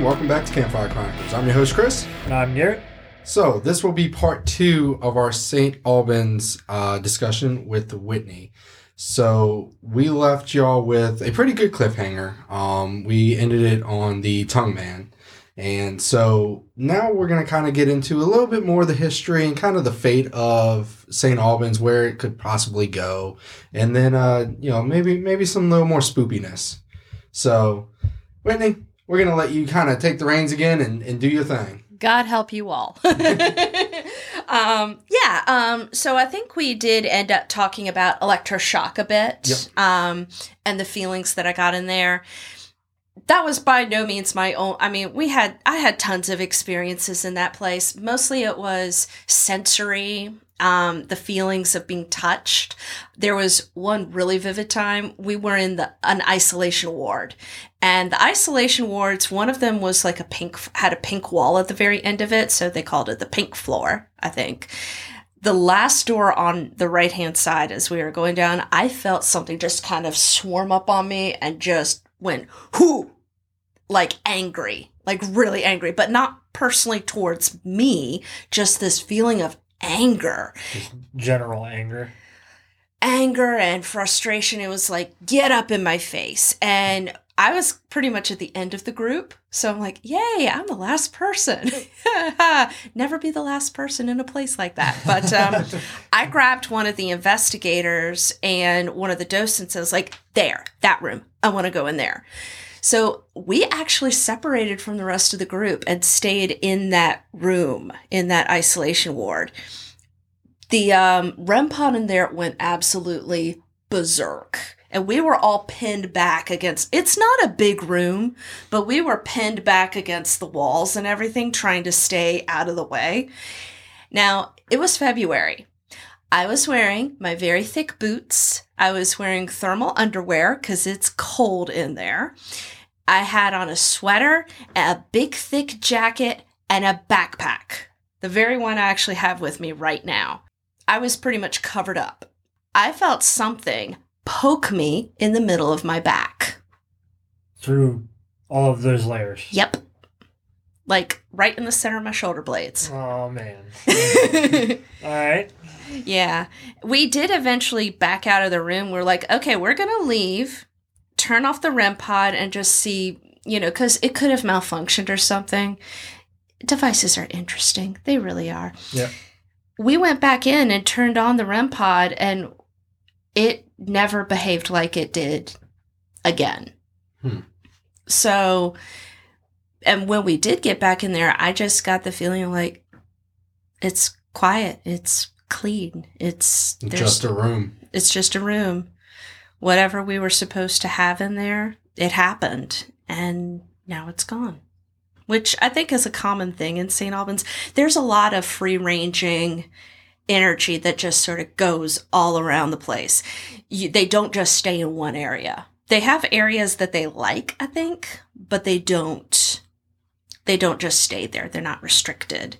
and welcome back to Campfire Chronicles. I'm your host, Chris. And I'm Garrett. So, this will be part two of our St. Albans uh, discussion with Whitney. So, we left y'all with a pretty good cliffhanger. Um, we ended it on the Tongue Man. And so now we're going to kind of get into a little bit more of the history and kind of the fate of St. Albans, where it could possibly go. And then, uh, you know, maybe, maybe some little more spoopiness. So, Whitney, we're going to let you kind of take the reins again and, and do your thing. God help you all. um, yeah. Um, so I think we did end up talking about electroshock a bit, Yep. um, and the feelings that I got in there. That was by no means my own. I mean, we had I had tons of experiences in that place. Mostly it was sensory, um, the feelings of being touched. There was one really vivid time. We were in the an isolation ward, and the isolation wards, one of them was like a pink, had a pink wall at the very end of it. So they called it the pink floor, I think. The last door on the right hand side, as we were going down, I felt something just kind of swarm up on me and just went, whoo, like angry, like really angry, but not personally towards me, just this feeling of anger Just general anger. anger and frustration. It was like, get up in my face. And I was pretty much at the end of the group. So I'm like, yay, I'm the last person. Never be the last person in a place like that. But um, I grabbed one of the investigators and one of the docents and was like, there, that room. I want to go in there. So we actually separated from the rest of the group and stayed in that room, in that isolation ward the um, REM pod in there went absolutely berserk. And we were all pinned back against, it's not a big room, but we were pinned back against the walls and everything, trying to stay out of the way. Now, it was February. I was wearing my very thick boots. I was wearing thermal underwear because it's cold in there. I had on a sweater, a big thick jacket, and a backpack. The very one I actually have with me right now. I was pretty much covered up. I felt something poke me in the middle of my back. Through all of those layers. Yep. Like right in the center of my shoulder blades. Oh man. all right. Yeah. We did eventually back out of the room. We're like, okay, we're going to leave, turn off the REM pod, and just see, you know, because it could have malfunctioned or something. Devices are interesting. They really are. Yeah. We went back in and turned on the REM pod, and it never behaved like it did again. Hmm. So, and when we did get back in there, I just got the feeling like it's quiet, it's clean, it's Just a room. it's just a room. Whatever we were supposed to have in there, it happened, and now it's gone. Which I think is a common thing in St. Albans. There's a lot of free ranging energy that just sort of goes all around the place. You, they don't just stay in one area. They have areas that they like, I think, but they don't. They don't just stay there. They're not restricted.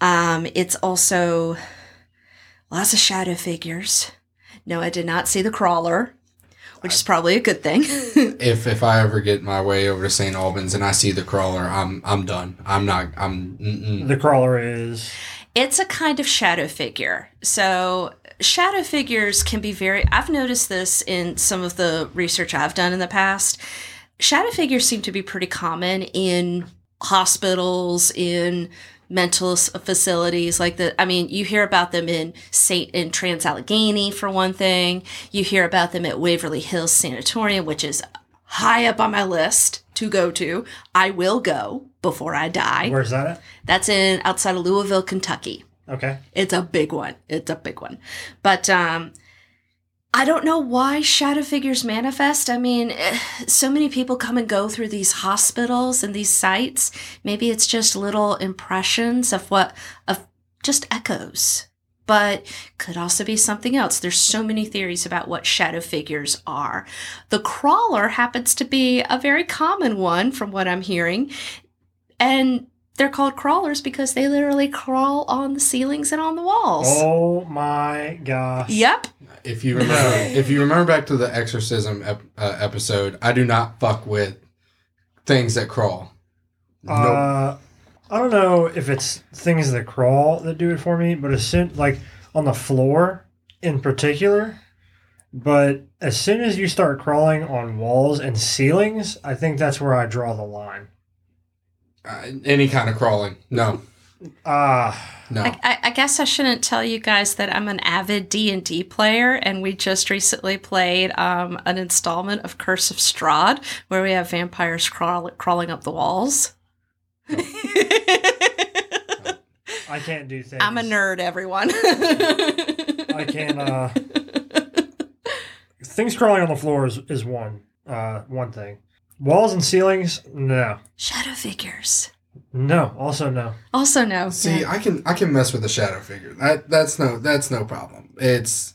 Um, it's also lots of shadow figures. No, I did not see the crawler, which is probably a good thing. If if I ever get my way over to St. Albans and I see the crawler, I'm I'm done. I'm not. I'm. Mm-mm. The crawler is it's a kind of shadow figure. So, shadow figures can be very, I've noticed this in some of the research I've done in the past. Shadow figures seem to be pretty common in hospitals, in mental facilities like the i mean you hear about them in st in trans allegheny for one thing you hear about them at waverly hills sanatorium which is high up on my list to go to i will go before i die where's that at? that's in outside of louisville kentucky Okay. it's a big one. It's a big one. But um I don't know why shadow figures manifest. I mean, eh, so many people come and go through these hospitals and these sites. Maybe it's just little impressions of what of just echoes. But could also be something else. There's so many theories about what shadow figures are. The crawler happens to be a very common one from what I'm hearing. And they're called crawlers because they literally crawl on the ceilings and on the walls. Oh my gosh. Yep. If you remember, if you remember back to the exorcism ep- uh, episode, I do not fuck with things that crawl. nope. Uh, I don't know if it's things that crawl that do it for me, but as soon like on the floor in particular. But as soon as you start crawling on walls and ceilings, I think that's where I draw the line. Uh, any kind of crawling. No. Ah, No. I, I, guess I shouldn't tell you guys that I'm an avid D and D player, and we just recently played um, an installment of Curse of Strahd, where we have vampires crawl, crawling up the walls. I can't do things. I'm a nerd, everyone. I can. Uh, things crawling on the floor is, is one uh, one thing. Walls and ceilings, no, Shadow figures. No. Also, no. Also, no. See, Yeah. I can I can mess with a shadow figure. That that's no that's no problem. It's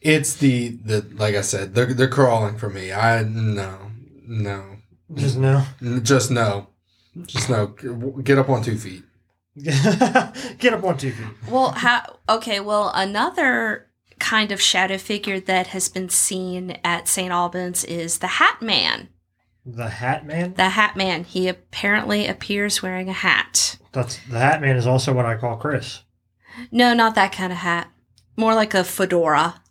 it's the the like I said, they're they're crawling for me. I no no Just no. just no, just no. Get up on two feet. Get up on two feet. Well, how? Okay. Well, another kind of shadow figure that has been seen at St. Albans is the Hat Man. The Hat Man. The Hat Man. He apparently appears wearing a hat. That's the Hat Man is also what I call Chris. No, not that kind of hat. More like a fedora.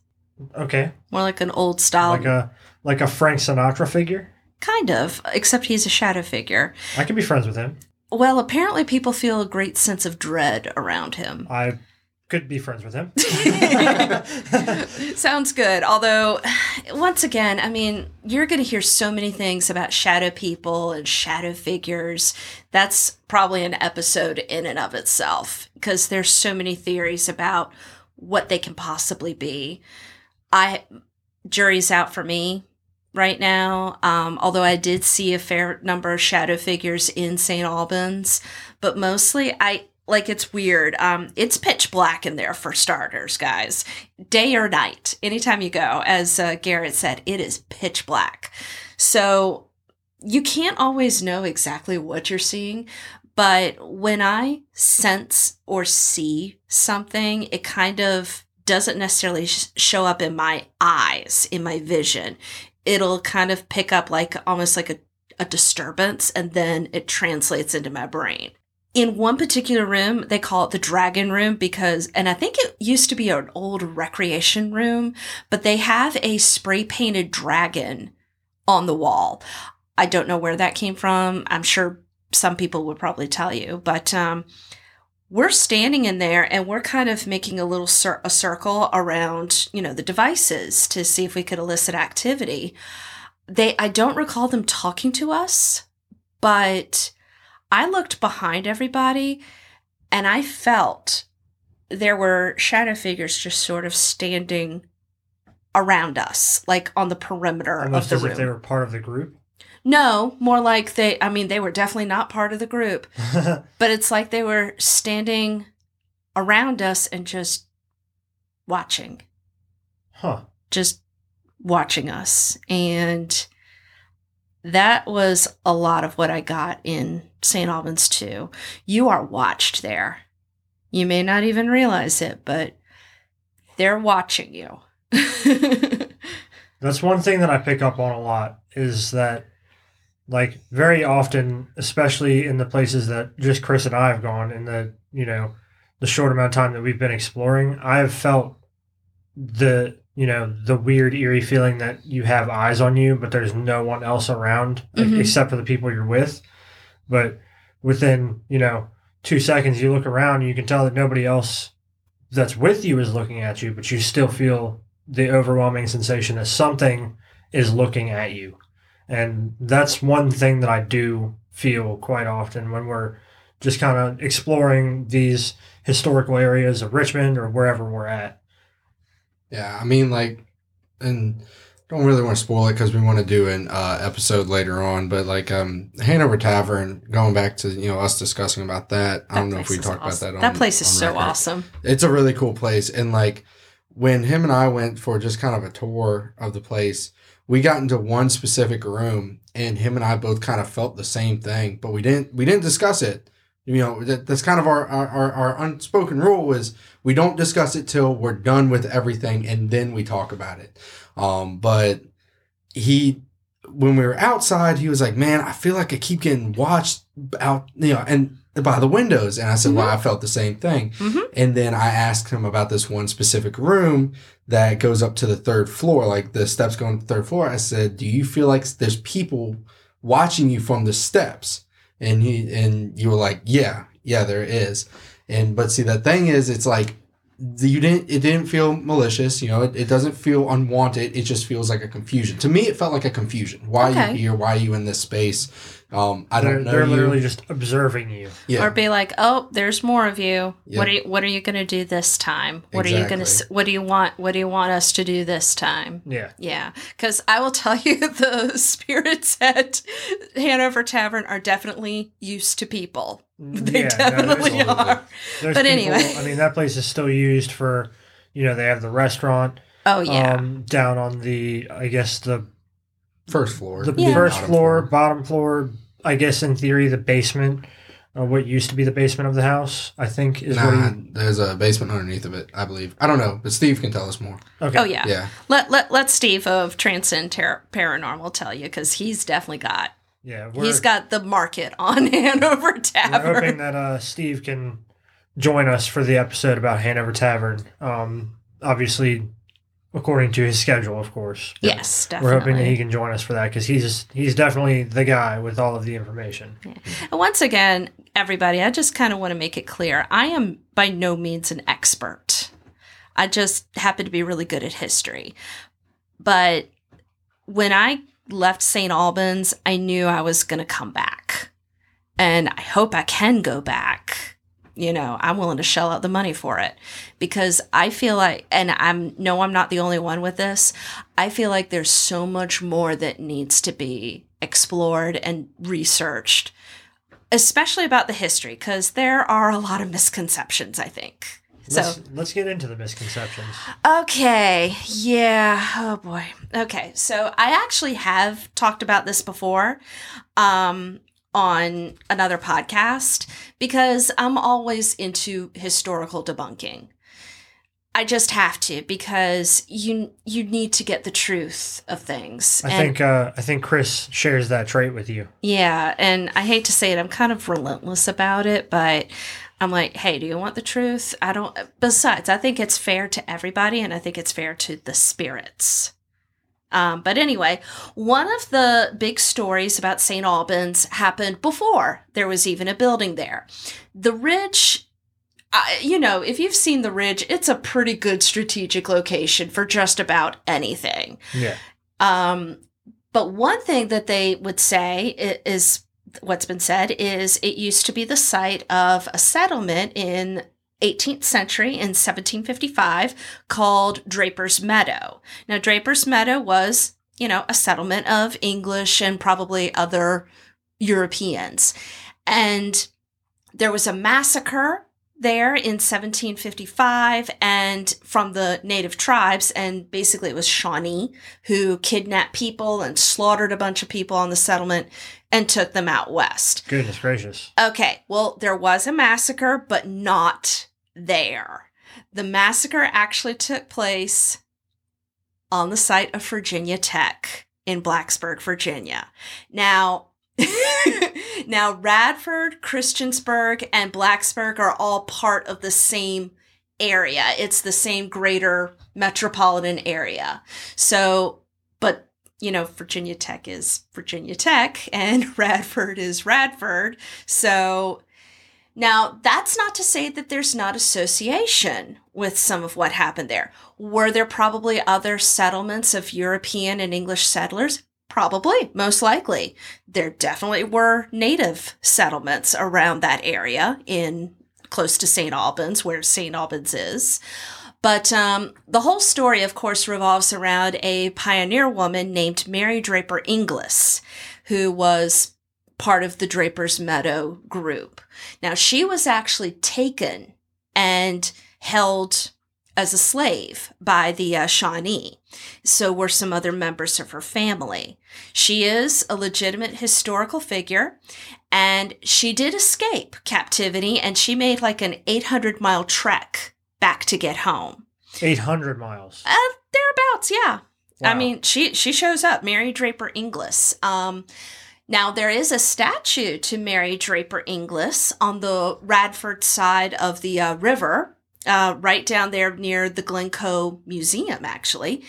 Okay, More like an old style. like a like a Frank Sinatra figure. kind of, except he's a shadow figure. I can be friends with him. Well, apparently people feel a great sense of dread around him. I could be friends with him. Sounds good. Although, once again, I mean, you're going to hear so many things about shadow people and shadow figures. That's probably an episode in and of itself because there's so many theories about what they can possibly be. I jury's out for me right now. Um, although I did see a fair number of shadow figures in St. Albans, but mostly I like it's weird. Um, it's pitch black in there for starters, guys. Day or night, anytime you go, as uh, Garrett said, it is pitch black. So you can't always know exactly what you're seeing. But when I sense or see something, it kind of doesn't necessarily sh- show up in my eyes, in my vision. It'll kind of pick up like almost like a, a disturbance and then it translates into my brain. In one particular room, they call it the dragon room because, and I think it used to be an old recreation room, but they have a spray painted dragon on the wall. I don't know where that came from. I'm sure some people would probably tell you, but um, we're standing in there and we're kind of making a little cir- a circle around, you know, the devices to see if we could elicit activity. They, I don't recall them talking to us, but I looked behind everybody and I felt there were shadow figures just sort of standing around us, like on the perimeter Almost of the as room. if they were part of the group. No, more like they, I mean, they were definitely not part of the group, but it's like they were standing around us and just watching, huh. just watching us. And that was a lot of what I got in St. Albans too. You are watched there. You may not even realize it, but they're watching you. That's one thing that I pick up on a lot is that, like, very often, especially in the places that just Chris and I have gone in the, you know, the short amount of time that we've been exploring, I have felt the, you know, the weird, eerie feeling that you have eyes on you, but there's no one else around like, Mhm. except for the people you're with. But within, you know, two seconds, you look around, you can tell that nobody else that's with you is looking at you, but you still feel the overwhelming sensation that something is looking at you. And that's one thing that I do feel quite often when we're just kind of exploring these historical areas of Richmond or wherever we're at. Yeah, I mean, like, and don't really want to spoil it because we want to do an uh, episode later on. But like, um, Hanover Tavern, going back to you know us discussing about that. I don't know if we talked awesome. about that. that place is on so record. awesome. It's a really cool place, and like when him and I went for just kind of a tour of the place, we got into one specific room, and him and I both kind of felt the same thing, but we didn't we didn't discuss it. You know, that, that's kind of our, our, our, our unspoken rule is we don't discuss it till we're done with everything and then we talk about it. Um, but he, when we were outside, he was like, "Man, I feel like I keep getting watched out, you know, and by the windows." And I said, "Well, I felt the same thing." Mhm. And then I asked him about this one specific room that goes up to the third floor, like the steps going to the third floor. I said, "Do you feel like there's people watching you from the steps?" And he and you were like, "Yeah, yeah, there is." And but see, the thing is, it's like you didn't. It didn't feel malicious. You know, it, it doesn't feel unwanted. It just feels like a confusion. To me, it felt like a confusion. Why are you here? Why are you in this space? Um, I they're, don't know. they're you. literally just observing you. yeah. Or be like, "Oh, there's more of you. Yeah. What are you, what are you going to do this time? What are you going to what do you want what do you want us to do this time?" Yeah. Yeah, because I will tell you, the spirits at Hanover Tavern are definitely used to people. They Yeah, definitely there's- Absolutely. are. there's But people- anyway. I mean, that place is still used for, you know, they have the restaurant Oh yeah, um, down on the, I guess, the, First floor. the Yeah. first Bottom floor, bottom floor, I guess, in theory, the basement, uh, what used to be the basement of the house, I think is Nah, what he. there's a basement underneath of it, I believe. I don't know, but Steve can tell us more. Okay. oh yeah. Yeah. Let let let Steve of Transcend Ter- Paranormal tell you because he's definitely got Yeah. He's got the market on Hanover Tavern. we're hoping that uh, Steve can join us for the episode about Hanover Tavern. Um, obviously, according to his schedule, of course. Yes, definitely. We're hoping that he can join us for that because he's he's definitely the guy with all of the information. And once again, everybody, I just kind of want to make it clear: I am by no means an expert. I just happen to be really good at history. But when I left St. Albans, I knew I was going to come back. And I hope I can go back. You know, I'm willing to shell out the money for it because I feel like, and I'm, no, I'm not the only one with this. I feel like there's so much more that needs to be explored and researched, especially about the history, because there are a lot of misconceptions, I think. So, Let's, let's get into the misconceptions. Okay. Yeah. Oh boy. Okay. So I actually have talked about this before um on another podcast because I'm always into historical debunking. I just have to because you you need to get the truth of things. I think uh, I think Chris shares that trait with you. Yeah, and I hate to say it, I'm kind of relentless about it, but I'm like, hey, do you want the truth? I don't. Besides, I think it's fair to everybody, and I think it's fair to the spirits. Um, but anyway, one of the big stories about St. Albans happened before there was even a building there. The Ridge, uh, you know, if you've seen the Ridge, it's a pretty good strategic location for just about anything. Yeah. Um, but one thing that they would say is what's been said is it used to be the site of a settlement in 18th century in 1755 called Draper's Meadow. Now, Draper's Meadow was, you know, a settlement of English and probably other Europeans. And there was a massacre there in 1755 and from the native tribes and basically it was Shawnee who kidnapped people and slaughtered a bunch of people on the settlement and took them out west. Goodness gracious. Okay, well there was a massacre but not there. The massacre actually took place on the site of Virginia Tech in Blacksburg, Virginia. Now, now Radford, Christiansburg, and Blacksburg are all part of the same area. It's the same greater metropolitan area. So, but you know, Virginia Tech is Virginia Tech and Radford is Radford. So now that's not to say that there's not association with some of what happened there. Were there probably other settlements of European and English settlers? Probably, most likely. There definitely were native settlements around that area in close to St. Albans, where St. Albans is. But um, the whole story, of course, revolves around a pioneer woman named Mary Draper Inglis, who was part of the Draper's Meadow group. Now, she was actually taken and held as a slave by the uh, Shawnee. So were some other members of her family. She is a legitimate historical figure, and she did escape captivity, and she made like an 800 mile trek back to get home. 800 miles. Uh, thereabouts, yeah. I mean, she she shows up, Mary Draper Inglis. Um, now there is a statue to Mary Draper Inglis on the Radford side of the uh, river, uh, right down there near the Glencoe Museum. Actually,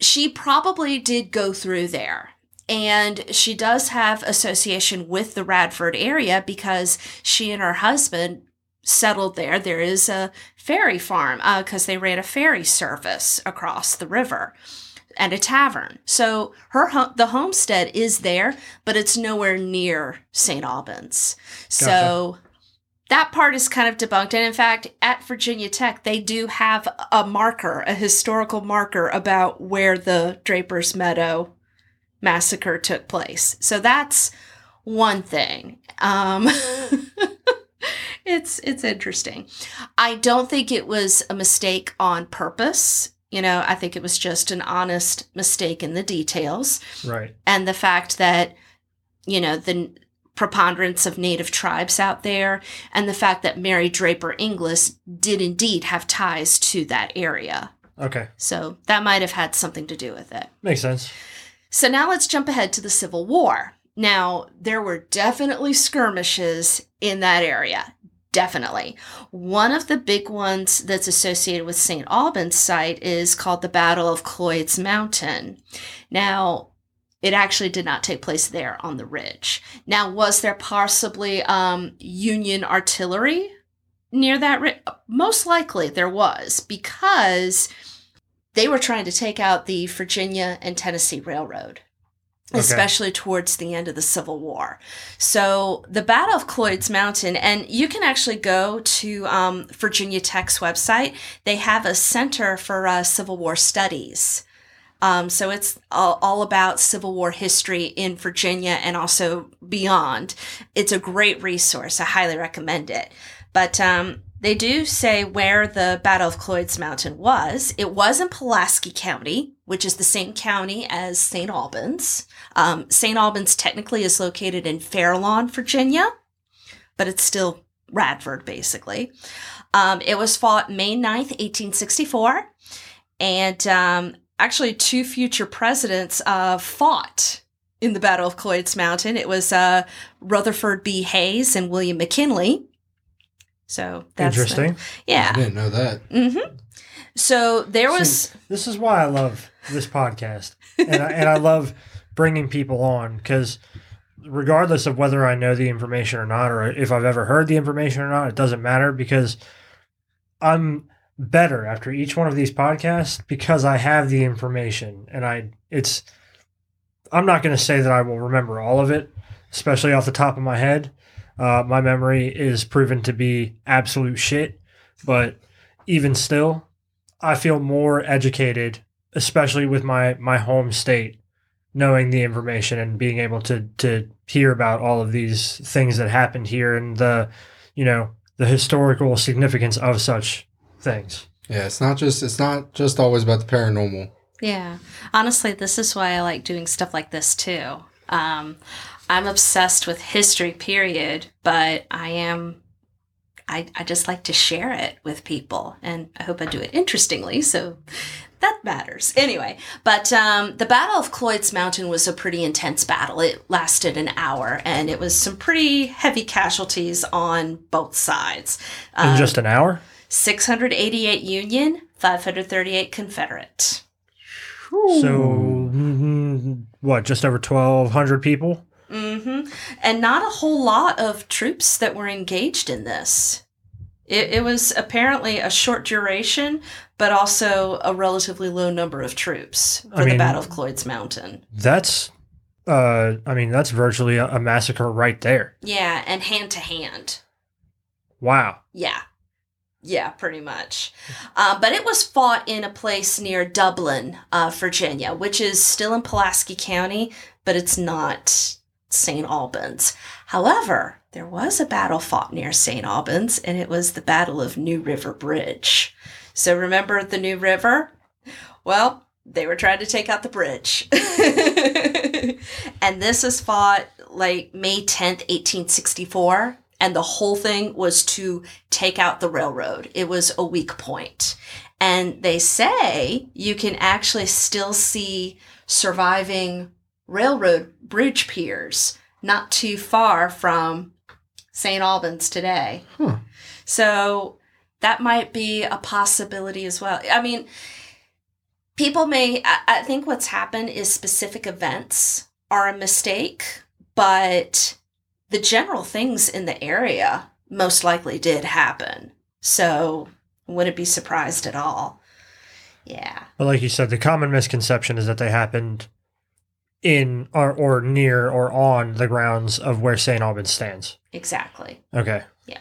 she probably did go through there. And she does have association with the Radford area because she and her husband settled there. There is a ferry farm because they ran a ferry service across the river and a tavern. So her the homestead is there, but it's nowhere near St. Albans. So that part is kind of debunked. And in fact, at Virginia Tech, they do have a marker, a historical marker about where the Draper's Meadow massacre took place. So that's one thing. Um, it's it's interesting. I don't think it was a mistake on purpose. You know, I think it was just an honest mistake in the details right. and the fact that you know the preponderance of native tribes out there and the fact that Mary Draper Inglis did indeed have ties to that area. Okay. So that might have had something to do with it. Makes sense. So now let's jump ahead to the Civil War. Now, there were definitely skirmishes in that area. Definitely. One of the big ones that's associated with St. Albans site is called the Battle of Cloyd's Mountain. Now, it actually did not take place there on the ridge. Now, was there possibly um, Union artillery near that ridge? Most likely there was because they were trying to take out the Virginia and Tennessee Railroad, Okay. especially towards the end of the Civil War. So the Battle of Cloyd's Mountain, and you can actually go to um, Virginia Tech's website. They have a Center for uh, Civil War Studies. Um, so it's all, all about Civil War history in Virginia and also beyond. It's a great resource. I highly recommend it. But um, they do say where the Battle of Cloyd's Mountain was. It was in Pulaski County, which is the same county as St. Albans. Um, St. Albans technically is located in Fairlawn, Virginia, but it's still Radford, basically. Um, it was fought May 9th, 1864. And um, actually, two future presidents uh, fought in the Battle of Cloyd's Mountain. It was uh, Rutherford B. Hayes and William McKinley. So that's the- Interesting. I yeah. didn't know that. hmm So there was. See, this is why I love this podcast, and I, and I love bringing people on because regardless of whether I know the information or not, or if I've ever heard the information or not, it doesn't matter because I'm better after each one of these podcasts because I have the information, and I it's. I'm not going to say that I will remember all of it, especially off the top of my head. Uh, my memory is proven to be absolute shit, but even still, I feel more educated, especially with my my home state, knowing the information and being able to to hear about all of these things that happened here and the, you know, the historical significance of such things. Yeah, it's not just it's not just always about the paranormal. Yeah. Honestly, this is why I like doing stuff like this too. Um, I'm obsessed with history, period, but I am. I, I just like to share it with people, and I hope I do it interestingly. So that matters. Anyway, but um, the Battle of Cloyd's Mountain was a pretty intense battle. It lasted an hour, and it was some pretty heavy casualties on both sides. In Um, just an hour? 688 Union, 538 Confederate. So mm, what, just over 1200 people? hmm And not a whole lot of troops that were engaged in this. It, it was apparently a short duration, but also a relatively low number of troops for I the Battle of Cloyd's Mountain. That's uh I mean, that's virtually a, a massacre right there. Yeah, and hand to hand. Wow. Yeah. Yeah, pretty much. Uh, but it was fought in a place near Dublin, uh, Virginia, which is still in Pulaski County, but it's not St. Albans. However, there was a battle fought near St. Albans, and it was the Battle of New River Bridge. So remember the New River? Well, they were trying to take out the bridge. and this was fought like May 10th, 1864. And the whole thing was to take out the railroad. It was a weak point. And they say you can actually still see surviving railroad bridge piers not too far from St. Albans today. Huh. So that might be a possibility as well. I mean, people may, I, I think what's happened is specific events are a mistake, but the general things in the area most likely did happen. So wouldn't be surprised at all. Yeah. But like you said, the common misconception is that they happened in or, or near or on the grounds of where St. Albans stands. Exactly. Okay. Yeah.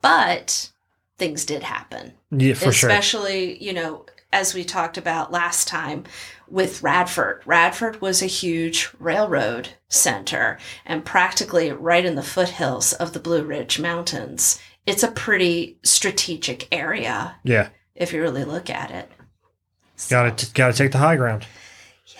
But things did happen. Yeah, for sure. Especially, you know, as we talked about last time with Radford. Radford was a huge railroad center and practically right in the foothills of the Blue Ridge Mountains. It's a pretty strategic area Yeah. if you really look at it. So- Got to got to take the high ground.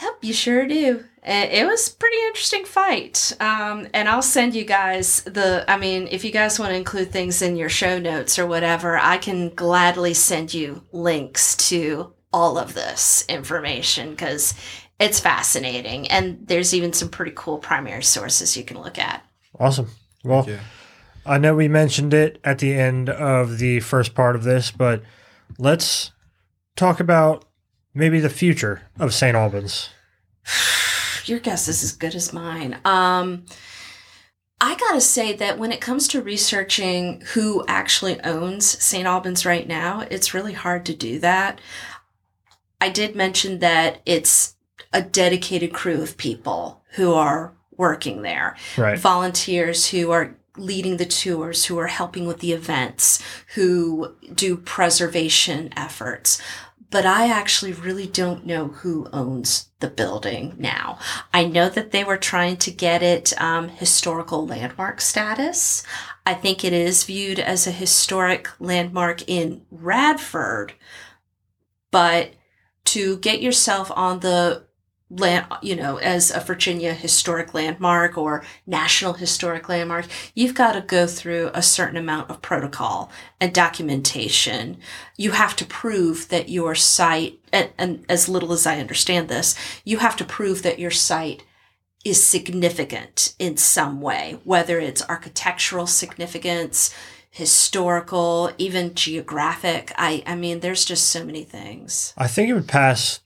Yep, you sure do. It was a pretty interesting fight. Um, and I'll send you guys the, I mean, if you guys want to include things in your show notes or whatever, I can gladly send you links to all of this information because it's fascinating. And there's even some pretty cool primary sources you can look at. Awesome. Well, I know we mentioned it at the end of the first part of this, but let's talk about maybe the future of St. Albans. your guess is as good as mine. Um, I gotta say that when it comes to researching who actually owns St. Albans right now, it's really hard to do that. I did mention that it's a dedicated crew of people who are working there Right. volunteers who are leading the tours, who are helping with the events, who do preservation efforts. But I actually really don't know who owns the building now. I know that they were trying to get it um, historical landmark status. I think it is viewed as a historic landmark in Radford, but to get yourself on the land, you know, as a Virginia historic landmark or national historic landmark, you've got to go through a certain amount of protocol and documentation. You have to prove that your site, and, and as little as I understand this, you have to prove that your site is significant in some way, whether it's architectural significance, historical, even geographic. I, I mean, there's just so many things. I think it would pass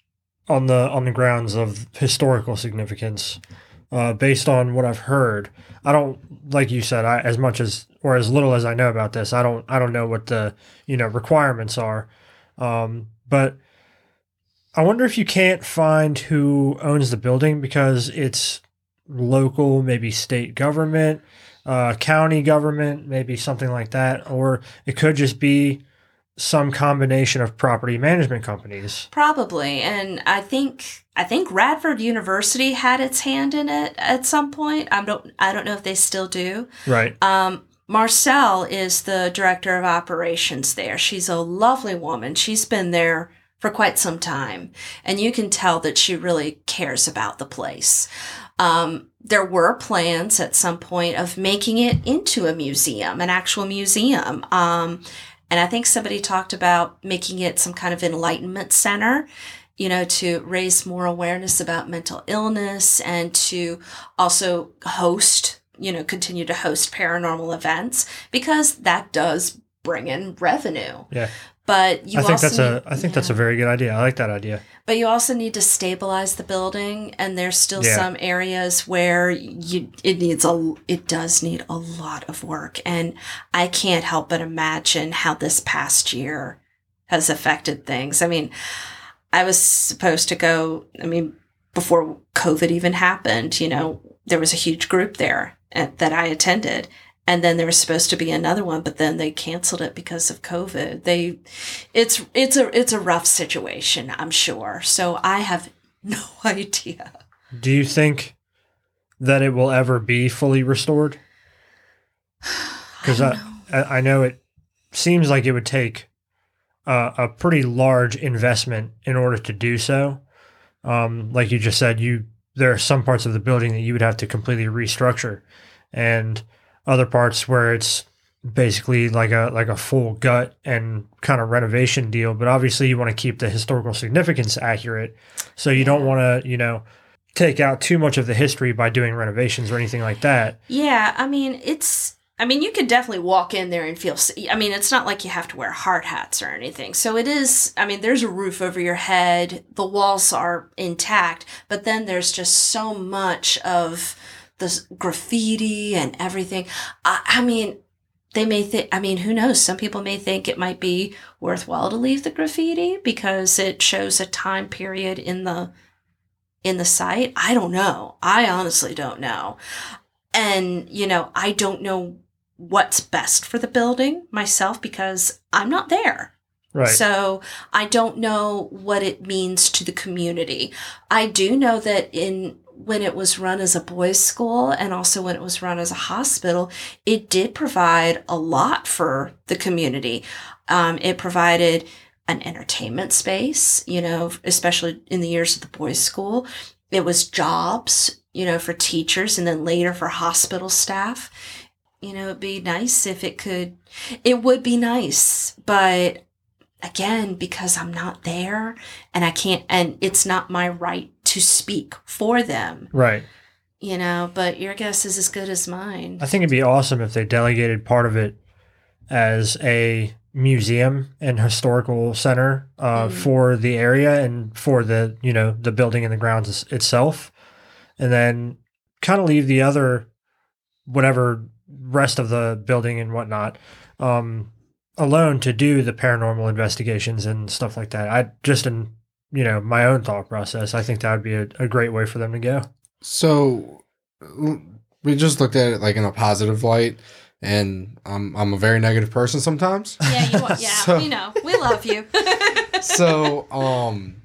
on the on the grounds of historical significance, uh, based on what I've heard. I don't like you said. I as much as or as little as I know about this. I don't I don't know what the you know requirements are, um, but I wonder if you can't find who owns the building because it's local, maybe state government, uh, county government, maybe something like that, or it could just be some combination of property management companies. Probably, and I think I think Radford University had its hand in it at some point. I don't I don't know if they still do. Right. Um, Marcel is the director of operations there. She's a lovely woman. She's been there for quite some time, and you can tell that she really cares about the place. Um, there were plans at some point of making it into a museum, an actual museum. Um, and I think somebody talked about making it some kind of enlightenment center, you know, to raise more awareness about mental illness and to also host, you know, continue to host paranormal events because that does bring in revenue. Yeah. But you I think that's a need- I think that's a very good idea. I like that idea. But you also need to stabilize the building, and there's still Yeah. some areas where you it needs a it does need a lot of work, and I can't help but imagine how this past year has affected things. I mean, I was supposed to go. I mean, before COVID even happened, you know, there was a huge group there at, that I attended. And then there was supposed to be another one, but then they canceled it because of COVID. They, it's it's a it's a rough situation, I'm sure. So I have no idea. Do you think that it will ever be fully restored? Because I I, I know it seems like it would take uh, a pretty large investment in order to do so. Um, like you just said, you there are some parts of the building that you would have to completely restructure, and other parts where it's basically like a like a full gut and kind of renovation deal. But obviously, you want to keep the historical significance accurate, so you don't want to you know take out too much of the history by doing renovations or anything like that. Yeah, I mean, it's. I mean, you could definitely walk in there and feel. i mean, it's not like you have to wear hard hats or anything. So it is. I mean, there's a roof over your head. The walls are intact, but then there's just so much of the graffiti and everything. I, I mean, they may think. I mean, who knows? Some people may think it might be worthwhile to leave the graffiti because it shows a time period in the in the site. I don't know. I honestly don't know. And, you know, I don't know what's best for the building myself because I'm not there. Right. So I don't know what it means to the community. I do know that in when it was run as a boys' school and also when it was run as a hospital, it did provide a lot for the community. Um, it provided an entertainment space, you know, especially in the years of the boys' school. It was jobs, you know, for teachers and then later for hospital staff. You know, it'd be nice if it could, it would be nice, but again, because I'm not there and I can't, and it's not my right to speak for them, right. you know, but your guess is as good as mine. I think it'd be awesome if they delegated part of it as a museum and historical center uh, Mhm. for the area and for the you know the building and the grounds itself, and then kind of leave the other whatever rest of the building and whatnot um, alone to do the paranormal investigations and stuff like that. I just in you know my own thought process, I think that would be a, a great way for them to go. So we just looked at it like in a positive light, and I'm I'm a very negative person sometimes. yeah, you, want- yeah, So- we know. We love you. so um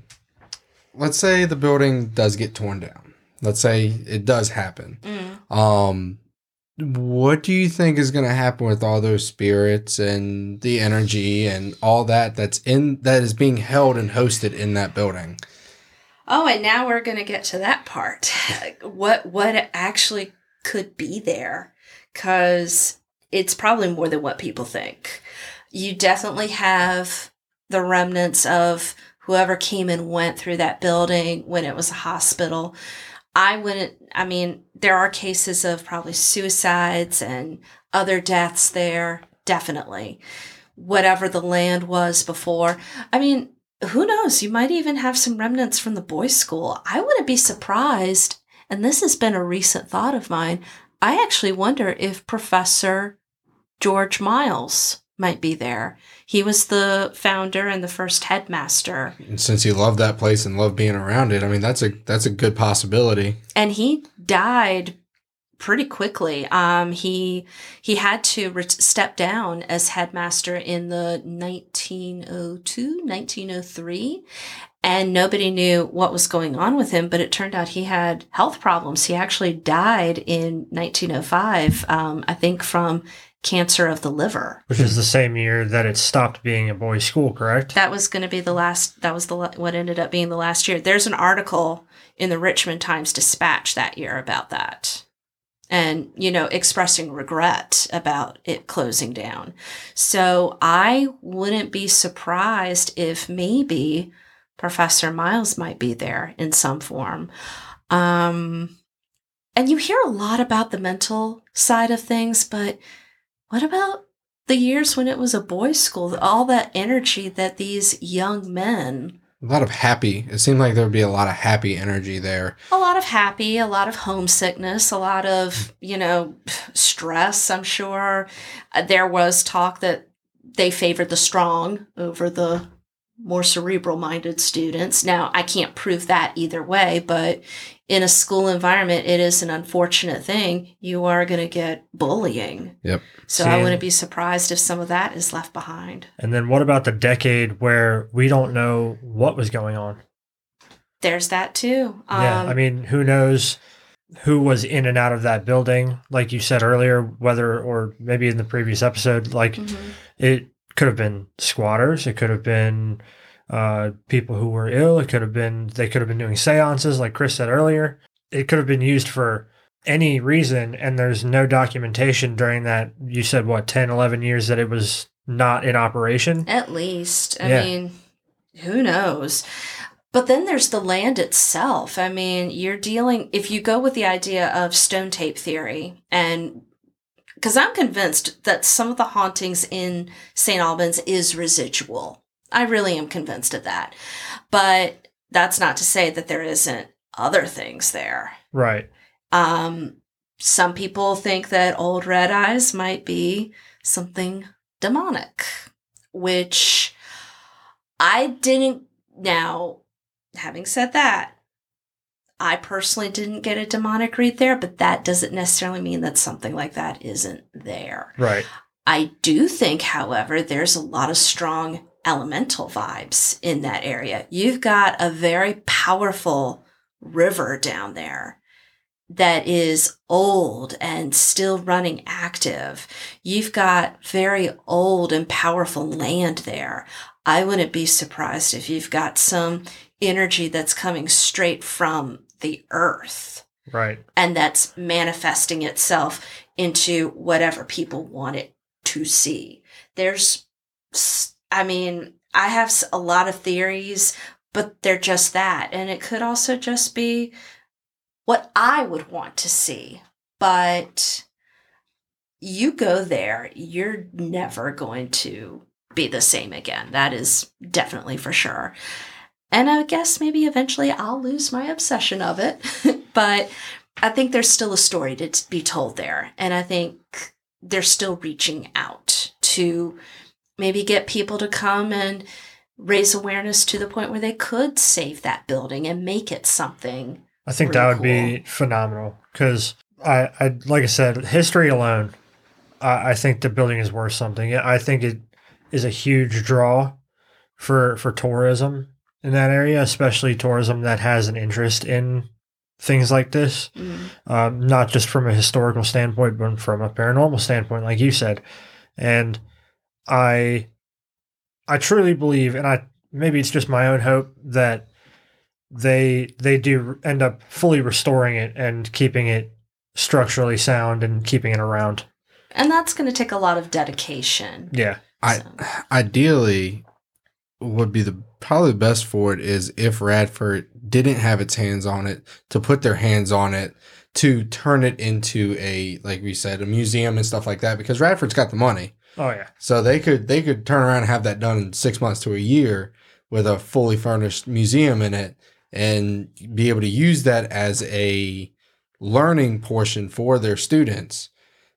let's say the building does get torn down let's say it does happen Mm. um what do you think is going to happen with all those spirits and the energy and all that that's in that is being held and hosted in that building Oh, and now we're going to get to that part. what what actually could be there cuz it's probably more than what people think. You definitely have the remnants of whoever came and went through that building when it was a hospital. I wouldn't I mean, there are cases of probably suicides and other deaths there, definitely. Whatever the land was before. I mean, who knows? You might even have some remnants from the boys' school. I wouldn't be surprised, and this has been a recent thought of mine. I actually wonder if Professor George Miles might be there. He was the founder and the first headmaster, and since he loved that place and loved being around it i mean that's a that's a good possibility and he died pretty quickly. Um, he he had to re- step down as headmaster in the 1902, 1903, and nobody knew what was going on with him. But it turned out he had health problems. He actually died in 1905, um, I think, from cancer of the liver. Which is the same year that it stopped being a boys' school, correct? That was going to be the last. That was the what ended up being the last year. There's an article in the Richmond Times Dispatch that year about that, and you know, expressing regret about it closing down. So I wouldn't be surprised if maybe Professor Miles might be there in some form. Um, and you hear a lot about the mental side of things, but what about the years when it was a boys' school? All that energy that these young men, a lot of happy it seemed like there would be a lot of happy energy there a lot of happy, a lot of homesickness, a lot of, you know, stress, I'm sure. Uh, There was talk that they favored the strong over the more cerebral minded students. Now, I can't prove that either way, but in a school environment, it is an unfortunate thing. You are going to get bullying. Yep. So I wouldn't be surprised if some of that is left behind. And then what about the decade where we don't know what was going on? There's that too. Um, yeah, I mean, who knows who was in and out of that building? Like you said earlier, whether or maybe in the previous episode, like mhm. it could have been squatters, it could have been uh, people who were ill, it could have been they could have been doing seances, like Chris said earlier. It could have been used for any reason and there's no documentation during that you said what 10 11 years that it was not in operation At least. I Yeah. mean, who knows? But then there's the land itself. I mean, you're dealing, if you go with the idea of stone tape theory, and because I'm convinced that some of the hauntings in St. Albans is residual. I really am convinced of that. But that's not to say that there isn't other things there. right Um, some people think that old red eyes might be something demonic, which I didn't. Now, having said that, I personally didn't get a demonic read there, but that doesn't necessarily mean that something like that isn't there. right I do think, however, there's a lot of strong elemental vibes in that area. You've got a very powerful river down there that is old and still running active. You've got very old and powerful land there. I wouldn't be surprised if you've got some energy that's coming straight from the earth right and that's manifesting itself into whatever people want it to see. There's, I mean, I have a lot of theories, but they're just that. And it could also just be what I would want to see. But you go there, you're never going to be the same again. That is definitely for sure. And I guess maybe eventually I'll lose my obsession of it. but I think there's still a story to be told there. And I think they're still reaching out to maybe get people to come and raise awareness to the point where they could save that building and make it something. i think that would be phenomenal because I, I like i said history alone I, I think the building is worth something i think it is a huge draw for for tourism in that area especially tourism that has an interest in things like this Mm. um, not just from a historical standpoint, but from a paranormal standpoint, like you said. And I, I truly believe, and I maybe it's just my own hope that they they do end up fully restoring it and keeping it structurally sound and keeping it around. And that's going to take a lot of dedication. Yeah, I ideally would be the probably the best for it is if Radford didn't have its hands on it to put their hands on it to turn it into a like we said a museum and stuff like that because Radford's got the money oh yeah, so they could they could turn around and have that done in six months to a year with a fully furnished museum in it and be able to use that as a learning portion for their students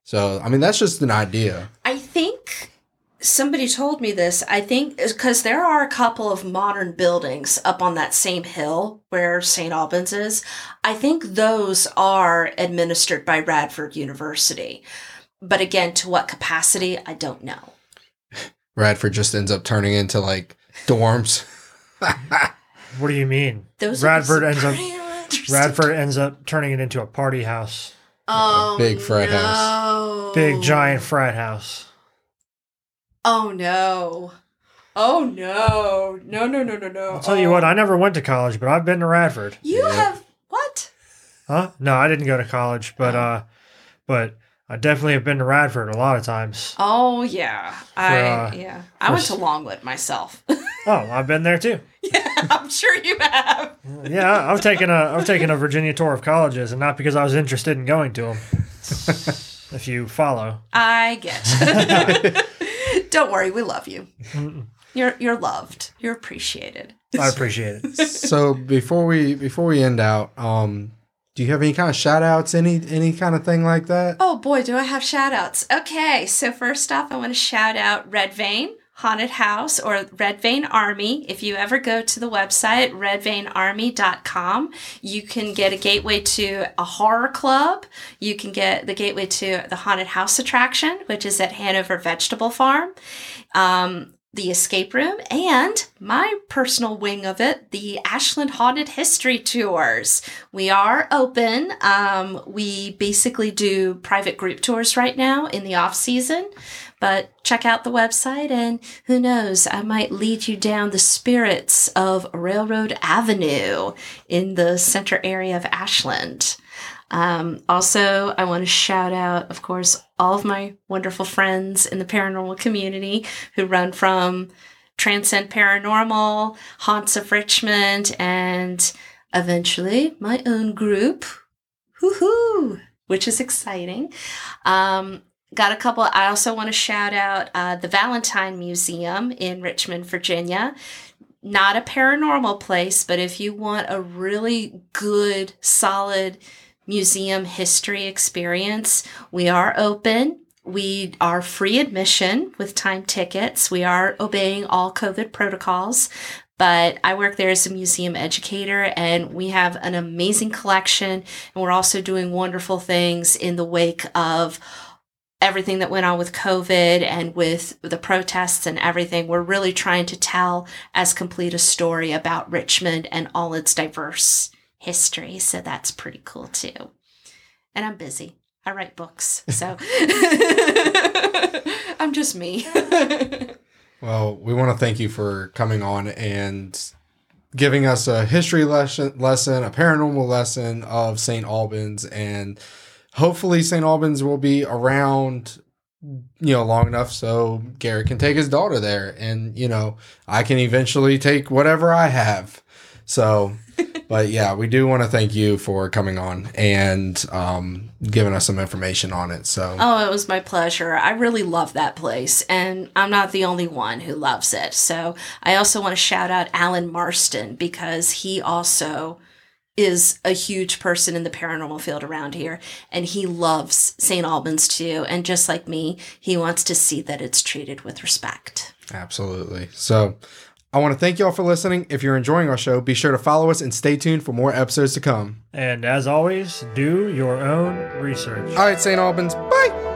so I mean that's just an idea I think somebody told me this. I think because there are a couple of modern buildings up on that same hill where St. Albans is. I think those are administered by Radford University. But again, to what capacity, I don't know. Radford just ends up turning into like dorms. what do you mean? Those Radford ends up Radford ends up turning it into a party house, Oh, big frat house. big giant frat house. Oh no. Oh no. No, no, no, no, no. I'll tell you what, I never went to college, but I've been to Radford. You Yeah. have what? Huh? No, I didn't go to college, but Oh. uh, but I definitely have been to Radford a lot of times. Oh yeah. I uh, yeah. I went s- to Longwood myself. Oh, I've been there too. yeah, I'm sure you have. Yeah, I've taken a I've taken a Virginia tour of colleges, and not because I was interested in going to them. if you follow, I get. Don't worry, we love you. Mm, You're you're loved. You're appreciated. I appreciate it. so before we before we end out, um, do you have any kind of shout outs, any any kind of thing like that? Oh boy, do I have shout outs. Okay, so first off, I want to shout out Red Vein Haunted House or Red Vein Army. If you ever go to the website, redveinarmy.com, you can get a gateway to a horror club. You can get the gateway to the haunted house attraction, which is at Hanover Vegetable Farm. Um, the escape room and my personal wing of it, the Ashland Haunted History Tours. We are open. Um, we basically do private group tours right now in the off season, but check out the website and who knows, I might lead you down the spirits of Railroad Avenue in the center area of Ashland. Um, also, I want to shout out, of course, all of my wonderful friends in the paranormal community who run from Transcend Paranormal, Haunts of Richmond, and eventually my own group. Woohoo! Which is exciting. Um, got a couple. I also want to shout out uh, the Valentine Museum in Richmond, Virginia. Not a paranormal place, but if you want a really good, solid museum history experience, we are open. We are free admission with time tickets. We are obeying all COVID protocols, but I work there as a museum educator and we have an amazing collection. And we're also doing wonderful things in the wake of everything that went on with COVID and with the protests and everything. We're really trying to tell as complete a story about Richmond and all its diverse history. So that's pretty cool too. And I'm busy. I write books. So I'm just me. Well, we want to thank you for coming on and giving us a history lesson, lesson, a paranormal lesson of St. Albans, and hopefully St. Albans will be around, you know, long enough so Garrett can take his daughter there, and you know, I can eventually take whatever I have. So, but yeah, we do want to thank you for coming on and um, giving us some information on it. So, Oh, it was my pleasure. I really love that place, and I'm not the only one who loves it. So I also want to shout out Alan Marston because he also is a huge person in the paranormal field around here, and he loves St. Albans too. And just like me, he wants to see that it's treated with respect. Absolutely. So I want to thank y'all for listening. If you're enjoying our show, be sure to follow us and stay tuned for more episodes to come. And as always, do your own research. All right, St. Albans, bye.